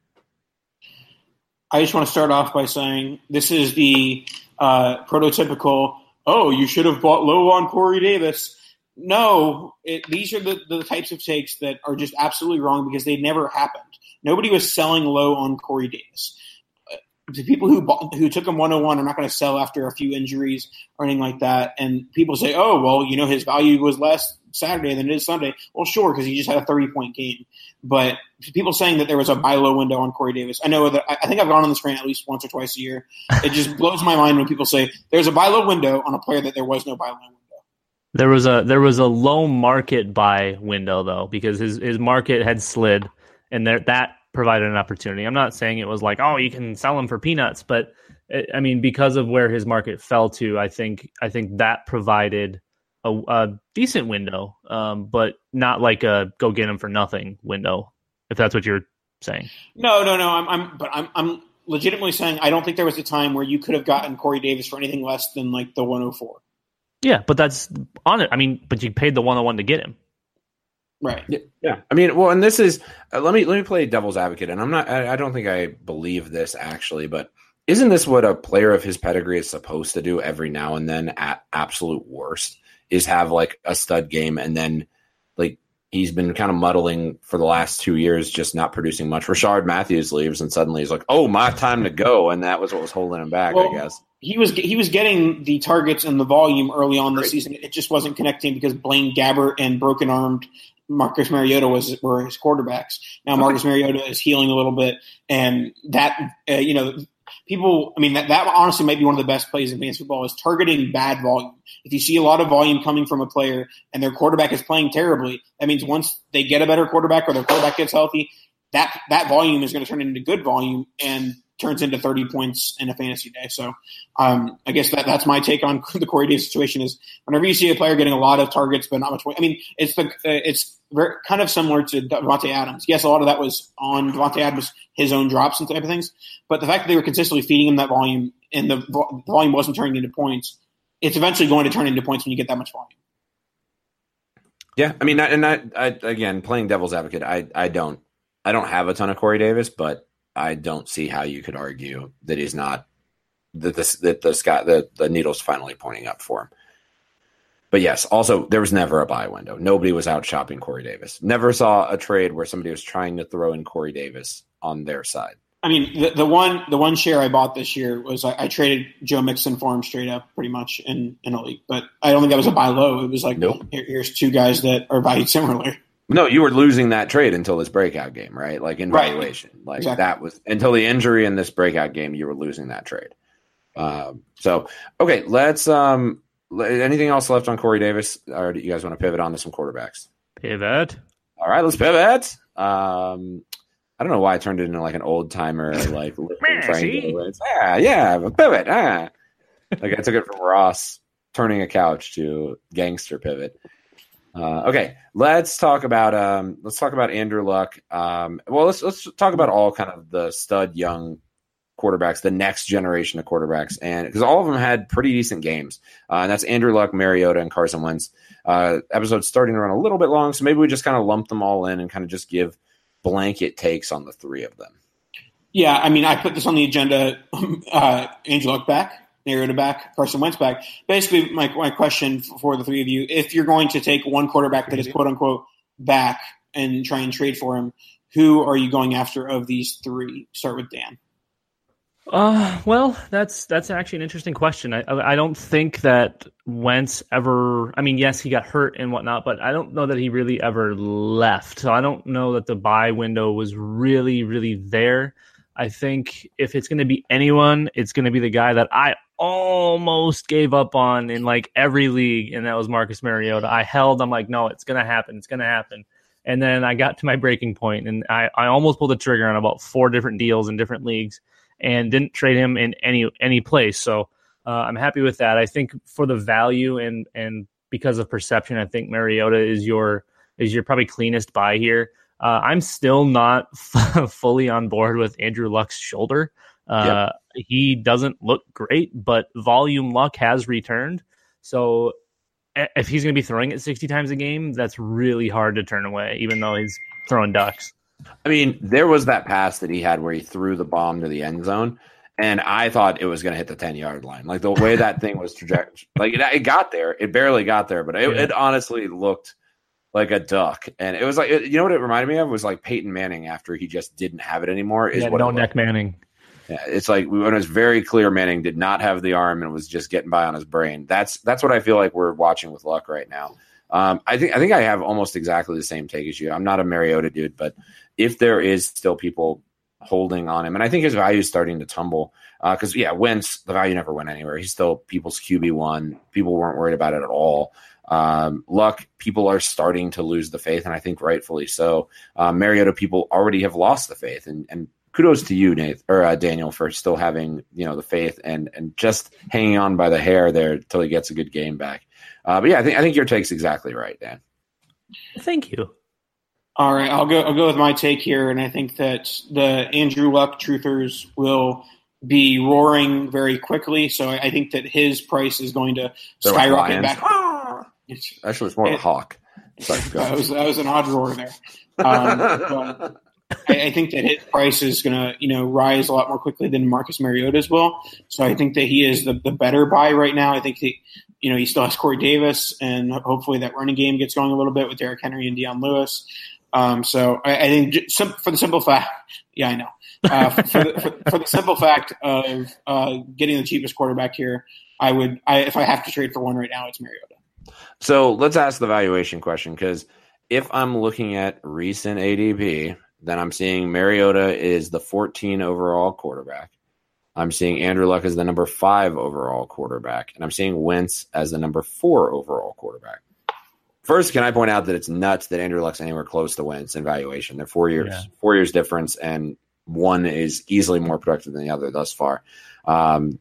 I just want to start off by saying this is the uh, prototypical. Oh, you should have bought low on Corey Davis. No, it, these are the, the types of takes that are just absolutely wrong because they never happened. Nobody was selling low on Corey Davis. Uh, the people who bought, who took him 101 are not going to sell after a few injuries or anything like that. And people say, "Oh, well, you know, his value was less Saturday than it is Sunday. Well, sure, because he just had a 30 point game. But people saying that there was a buy low window on Corey Davis, I know that I think I've gone on this rant at least once or twice a year. It just blows my mind when people say there's a buy low window on a player that there was no buy low window. There was a there was a low market buy window though because his his market had slid and there that provided an opportunity. I'm not saying it was like oh you can sell him for peanuts, but eh, I mean because of where his market fell to, I think I think that provided a, a decent window, um, but not like a go get him for nothing window. If that's what you're saying. No, no, no. I'm, I'm but I'm, I'm legitimately saying I don't think there was a time where you could have gotten Corey Davis for anything less than like the 104. Yeah, but that's on it. I mean, but you paid the 101 to get him. Right. Yeah. yeah. I mean, well, and this is uh, let me let me play devil's advocate, and I'm not. I, I, don't think I believe this actually, but isn't this what a player of his pedigree is supposed to do every now and then at absolute worst? Is have like a stud game and then like he's been kind of muddling for the last two years, just not producing much. Rishard Matthews leaves and suddenly he's like, "Oh, my time to go," and that was what was holding him back, well, I guess. He was he was getting the targets and the volume early on this season. It just wasn't connecting because Blaine Gabbert and broken armed Marcus Mariota was were his quarterbacks. Now Marcus Mariota is healing a little bit, and that uh, you know people, I mean, that, that honestly might be one of the best plays in fantasy football is targeting bad volume. If you see a lot of volume coming from a player and their quarterback is playing terribly, that means once they get a better quarterback or their quarterback gets healthy, that that volume is going to turn into good volume and turns into 30 points in a fantasy day. So um, I guess that, that's my take on the Corey Davis situation is whenever you see a player getting a lot of targets but not much I mean, it's the it's very, kind of similar to Davante Adams. Yes, a lot of that was on Davante Adams, his own drops and type of things. But the fact that they were consistently feeding him that volume and the volume wasn't turning into points, it's eventually going to turn into points when you get that much volume. Yeah, I mean, and I, I again playing devil's advocate, I, I don't, I don't have a ton of Corey Davis, but I don't see how you could argue that he's not that the that the sky the the needle's finally pointing up for him. But yes, also there was never a buy window. Nobody was out shopping Corey Davis. Never saw a trade where somebody was trying to throw in Corey Davis on their side. I mean, the, the one the one share I bought this year was I, I, traded Joe Mixon for him straight up, pretty much in in a league. But I don't think that was a buy low. It was like, nope. Here, here's two guys that are valued similarly. No, you were losing that trade until this breakout game, right? Like in right. valuation, like exactly. that was until the injury in this breakout game, you were losing that trade. Um, so okay, let's. Um, anything else left on Corey Davis, or do you guys want to pivot on to some quarterbacks? Pivot. All right, let's pivot. Um, I don't know why I turned it into like an old timer, like yeah, yeah, pivot. Ah. like I took it from Ross turning a couch to gangster pivot. Uh, okay, let's talk about um, let's talk about Andrew Luck. Um, well, let's let's talk about all kind of the stud young quarterbacks, the next generation of quarterbacks, and because all of them had pretty decent games, uh, and that's Andrew Luck, Mariota, and Carson Wentz. Uh, episode's starting to run a little bit long, so maybe we just kind of lump them all in and kind of just give blanket takes on the three of them. Yeah, I mean, I put this on the agenda. Uh, Andrew Luck back, Mariota back, Carson Wentz back. Basically, my, my question for the three of you: If you're going to take one quarterback that is quote unquote back and try and trade for him, who are you going after of these three? Start with Dan. Uh, well, that's that's actually an interesting question. I I don't think that Wentz ever. I mean, yes, he got hurt and whatnot, but I don't know that he really ever left. So I don't know that the buy window was really really there. I think if it's going to be anyone, it's going to be the guy that I almost gave up on in like every league, and that was Marcus Mariota. I held. I'm like, no, it's going to happen. It's going to happen. And then I got to my breaking point, and I, I almost pulled the trigger on about four different deals in different leagues and didn't trade him in any any place. So uh, I'm happy with that. I think for the value and and because of perception, I think Mariota is your is your probably cleanest buy here. Uh, I'm still not f- fully on board with Andrew Luck's shoulder. Uh, yep. He doesn't look great, but volume Luck has returned. So if he's going to be throwing it 60 times a game, that's really hard to turn away, even though he's throwing ducks. I mean, there was that pass that he had where he threw the bomb to the end zone, and I thought it was going to hit the ten yard line. Like the way that thing was trajectory, like it, it, got there, it barely got there, but it, yeah. it, honestly looked like a duck. And it was like, you know what it reminded me of it was like Peyton Manning after he just didn't have it anymore. Is yeah, what no neck Manning. Yeah, it's like when it was very clear Manning did not have the arm and was just getting by on his brain. That's that's what I feel like we're watching with Luck right now. Um, I think I think I have almost exactly the same take as you. I'm not a Mariota dude, but if there is still people holding on him, and I think his value is starting to tumble because uh, yeah, Wentz the value never went anywhere. He's still people's QB one. People weren't worried about it at all. Um, Luck, people are starting to lose the faith, and I think rightfully so. Uh, Mariota, people already have lost the faith, and and kudos to you, Nate or uh, Daniel, for still having you know the faith and and just hanging on by the hair there till he gets a good game back. Uh, but yeah, I think I think your take's exactly right, Dan. Thank you. All right, I'll go. I'll go with my take here, and I think that the Andrew Luck truthers will be roaring very quickly. So I, think that his price is going to They're skyrocket like back. Actually, it's more of a hawk. Sorry, that was that was an odd roar there. Um, I, I, think that his price is going to you know rise a lot more quickly than Marcus Mariota's will. So I think that he is the, the better buy right now. I think he, you know he still has Corey Davis, and hopefully that running game gets going a little bit with Derrick Henry and Dion Lewis. Um, so I, I think for the simple fact, yeah, I know. Uh, for, the, for, for, the simple fact of uh, getting the cheapest quarterback here, I would, I, if I have to trade for one right now, it's Mariota. So let's ask the valuation question because if I'm looking at recent ADP, then I'm seeing Mariota is the 14 overall quarterback. I'm seeing Andrew Luck as the number five overall quarterback, and I'm seeing Wentz as the number four overall quarterback. First, can I point out that it's nuts that Andrew Luck's anywhere close to Wentz in valuation? They're four years, yeah. four years difference, and one is easily more productive than the other thus far. Um,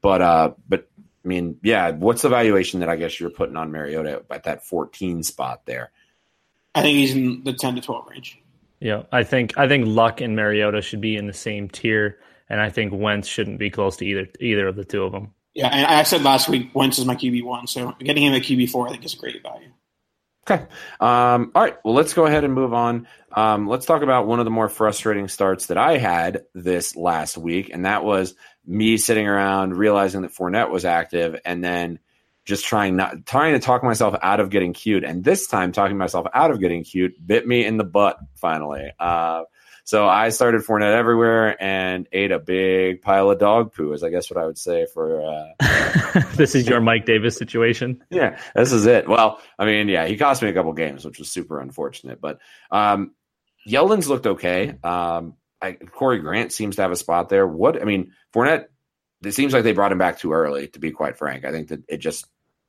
but uh, but I mean, yeah, what's the valuation that I guess you're putting on Mariota at that 14 spot there? I think he's in the 10 to 12 range. Yeah, I think I think Luck and Mariota should be in the same tier, and I think Wentz shouldn't be close to either either of the two of them. Yeah, and I said last week Wentz is my QB one, so getting him at QB four I think is a great value. Okay. Um, all right. Well, let's go ahead and move on. Um, let's talk about one of the more frustrating starts that I had this last week, and that was me sitting around realizing that Fournette was active, and then just trying not trying to talk myself out of getting cute, and this time talking myself out of getting cute bit me in the butt. Finally, uh, so I started Fournette everywhere and ate a big pile of dog poo, is I guess what I would say for. Uh, this is your Mike Davis situation. Yeah, this is it. Well, I mean, yeah, he cost me a couple games, which was super unfortunate. But um, Yeldon's looked okay. Um, I, Corey Grant seems to have a spot there. What I mean, Fournette. It seems like they brought him back too early. To be quite frank, I think that it just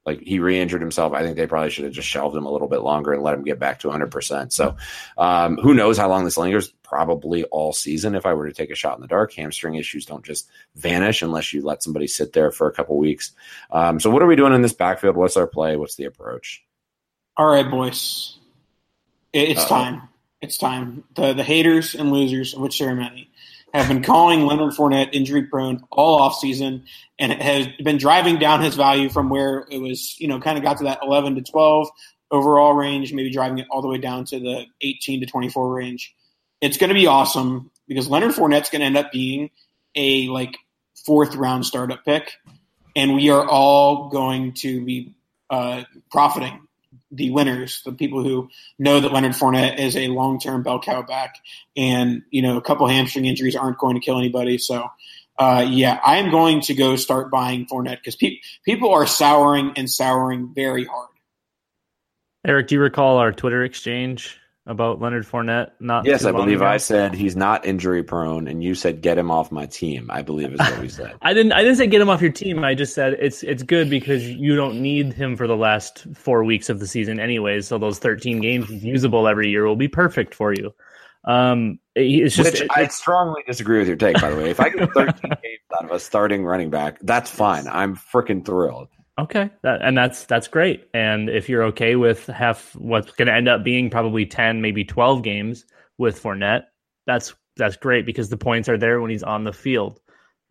like he re-injured himself. I think they probably should have just shelved him a little bit longer and let him get back to 100%. So um, who knows how long this lingers? Probably all season. If I were to take a shot in the dark, hamstring issues don't just vanish unless you let somebody sit there for a couple weeks. Um, so what are we doing in this backfield? What's our play? What's the approach? All right, boys. It's Uh-oh. time. It's time. The the haters and losers, of which there are many, have been calling Leonard Fournette injury prone all off season, and it has been driving down his value from where it was, you know, kind of got to that 11 to 12 overall range, maybe driving it all the way down to the 18 to 24 range. It's going to be awesome because Leonard Fournette's going to end up being a like fourth round startup pick, and we are all going to be uh, profiting the winners, the people who know that Leonard Fournette is a long term bell cow back, and you know a couple hamstring injuries aren't going to kill anybody. So, uh, yeah, I am going to go start buying Fournette because pe- people are souring and souring very hard. Eric, do you recall our Twitter exchange about Leonard Fournette? Not yes, I believe ago? I said he's not injury prone, and you said get him off my team. I believe is what we said. I didn't. I didn't say get him off your team. I just said it's it's good because you don't need him for the last four weeks of the season, anyways. So those thirteen games he's usable every year will be perfect for you. Um, it's just Which I strongly disagree with your take, by the way. If I get 13 games out of a starting running back, that's fine. I'm freaking thrilled. Okay, that, and that's that's great. And if you're okay with half what's going to end up being probably ten, maybe twelve games with Fournette, that's that's great because the points are there when he's on the field.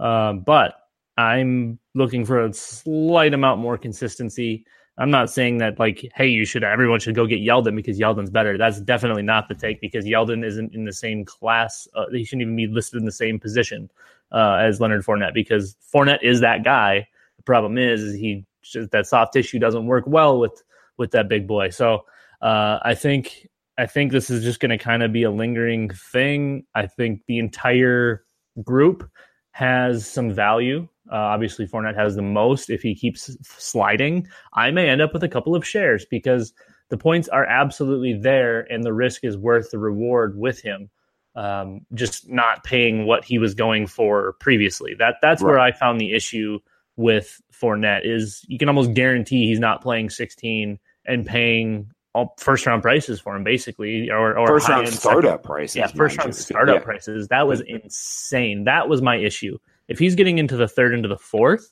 Um, but I'm looking for a slight amount more consistency. I'm not saying that like, hey, you should everyone should go get Yeldon because Yeldon's better. That's definitely not the take because Yeldon isn't in the same class. Uh, he shouldn't even be listed in the same position uh, as Leonard Fournette because Fournette is that guy. The problem is, is he just, that soft tissue doesn't work well with with that big boy. So uh, I think I think this is just going to kind of be a lingering thing. I think the entire group has some value. Uh, obviously, Fournette has the most. If he keeps sliding, I may end up with a couple of shares because the points are absolutely there, and the risk is worth the reward with him. Um, just not paying what he was going for previously. That that's where I found the issue with Fournette is you can almost guarantee he's not playing 16 and paying all first round prices for him, basically, or, or First round high-end startup prices. yeah, first round startup Yeah. prices. That was insane. That was my issue. If he's getting into the third, into the fourth,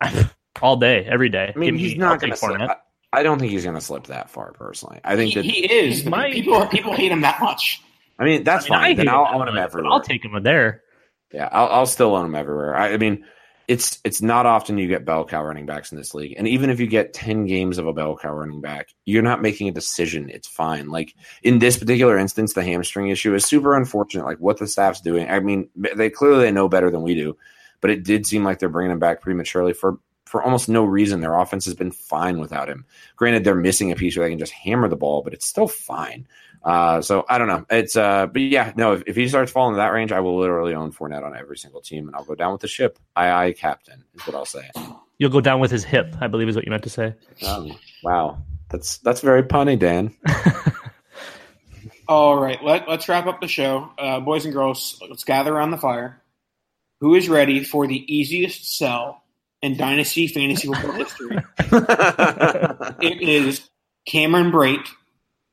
all day, every day. I mean, he's me- not going to take slip. Fournette. I, I don't think he's going to slip that far, personally. I think He, that. he is. My- people people hate him that much. I mean, that's I mean, I fine. Then I'll own him but everywhere. I'll take him there. Yeah, I'll, I'll still own him everywhere. I, I mean, it's it's not often you get bell cow running backs in this league, and even if you get ten games of a bell cow running back, you're not making a decision. It's fine. Like in this particular instance, the hamstring issue is super unfortunate. Like what the staff's doing. I mean, they clearly they know better than we do, but it did seem like they're bringing him back prematurely for for almost no reason. Their offense has been fine without him. Granted, they're missing a piece where they can just hammer the ball, but it's still fine. Uh, so I don't know. It's uh, but yeah, no. If, if he starts falling to that range, I will literally own Fournette on every single team, and I'll go down with the ship. I I captain is what I'll say. You'll go down with his hip, I believe is what you meant to say. Um, wow, that's that's very punny, Dan. All right, let, let's wrap up the show. Uh, boys and girls, let's gather around the fire. Who is ready for the easiest sell in Dynasty Fantasy Football history? It is Cameron Brate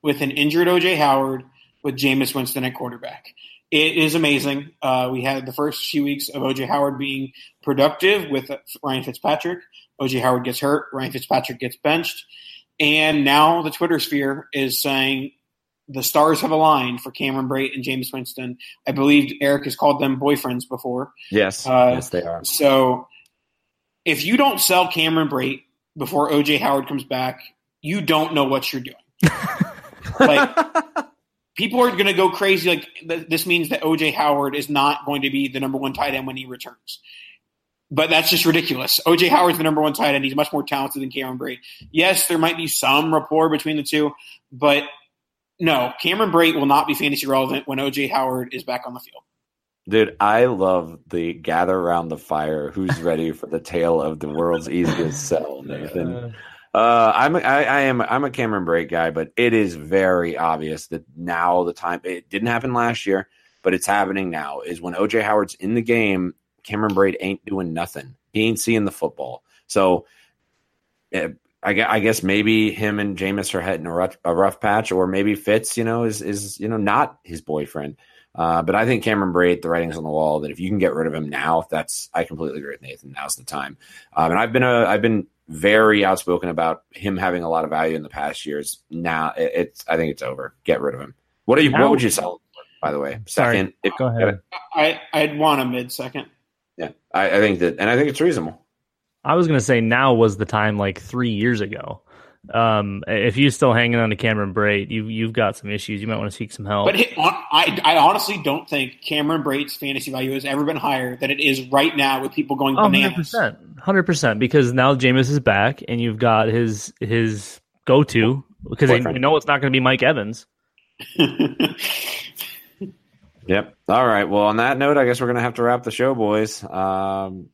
with an injured OJ Howard with Jameis Winston at quarterback. It is amazing. Uh, we had the first few weeks of OJ Howard being productive with Ryan Fitzpatrick. OJ Howard gets hurt. Ryan Fitzpatrick gets benched. And now the Twitter sphere is saying the stars have aligned for Cameron Brate and Jameis Winston. I believe Eric has called them boyfriends before. yes, Uh, yes, they are. So if you don't sell Cameron Brate before OJ Howard comes back, you don't know what you're doing. like people are going to go crazy. Like th- this means that OJ Howard is not going to be the number one tight end when he returns. But that's just ridiculous. OJ Howard's the number one tight end. He's much more talented than Cameron Brate. Yes, there might be some rapport between the two, but no, Cameron Brate will not be fantasy relevant when OJ Howard is back on the field. Dude, I love the gather around the fire. Who's ready for the tale of the world's easiest sell, Nathan? Uh, I'm I, am I'm a Cameron Brate guy, but it is very obvious that now the time it didn't happen last year, but it's happening now. Is when OJ Howard's in the game, Cameron Brate ain't doing nothing. He ain't seeing the football. So, eh, I, I guess maybe him and Jameis are hitting a rough, a rough patch, or maybe Fitz, you know, is is you know not his boyfriend. Uh, but I think Cameron Brate, the writing's on the wall that if you can get rid of him now, that's I completely agree with Nathan. Now's the time. Um, and I've been a I've been very outspoken about him having a lot of value in the past years. Now it, it's I think it's over. Get rid of him. What are you? Now- what would you sell? By the way, Sorry. second. If, Go ahead. I I'd want a mid second. Yeah, I, I think that, and I think it's reasonable. I was going to say now was the time like three years ago. Um, if you're still hanging on to Cameron Brate, you you've got some issues. You might want to seek some help. But it, I I honestly don't think Cameron Brate's fantasy value has ever been higher than it is right now with people going Oh, bananas. 100%. 100% because now Jameis is back and you've got his his go-to because they know it's not going to be Mike Evans. yep. All right. Well, on that note, I guess we're going to have to wrap the show, boys. Um,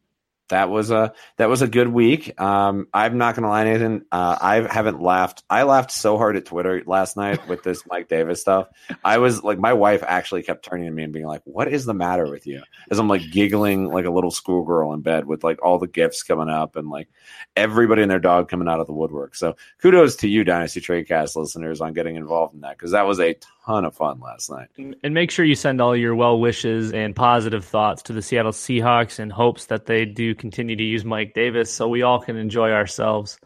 that was a that was a good week. Um, I'm not gonna lie, Nathan. Uh, I haven't laughed. I laughed so hard at Twitter last night with this Mike Davis stuff. I was like, my wife actually kept turning to me and being like, "What is the matter with you?" As I'm like giggling like a little schoolgirl in bed with like all the gifts coming up and like everybody and their dog coming out of the woodwork. So kudos to you, Dynasty Tradecast listeners, on getting involved in that because that was a ton of fun last night. And make sure you send all your well wishes and positive thoughts to the Seattle Seahawks in hopes that they do continue to use Mike Davis so we all can enjoy ourselves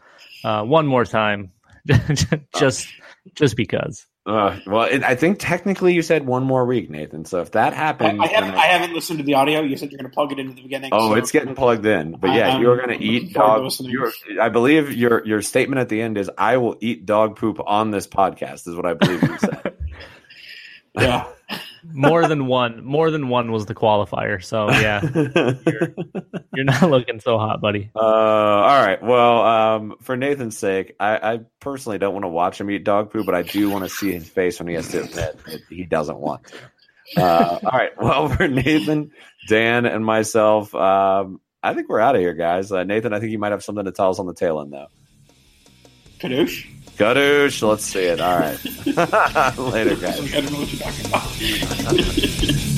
uh, one more time, just just because. Uh, well, it, I think technically you said one more week, Nathan. So if that happens, I, I haven't, I, I, haven't listened to the audio. You said you're going to plug it into the beginning. Oh, so. it's getting plugged in. But yeah, I'm, you're going to eat dog. I believe your your statement at the end is, "I will eat dog poop on this podcast." Is what I believe you said. yeah. more than one. More than one was the qualifier. So yeah, you're, you're not looking so hot, buddy. Uh, all right. Well, um, for Nathan's sake, I, I personally don't want to watch him eat dog poo, but I do want to see his face when he has to admit that he doesn't want to. Uh, all right. Well, for Nathan, Dan, and myself, um, I think we're out of here, guys. Uh, Nathan, I think you might have something to tell us on the tail end, though. Kadoosh. Gadoosh, let's see it. All right. Later, guys. I don't know what you're talking about.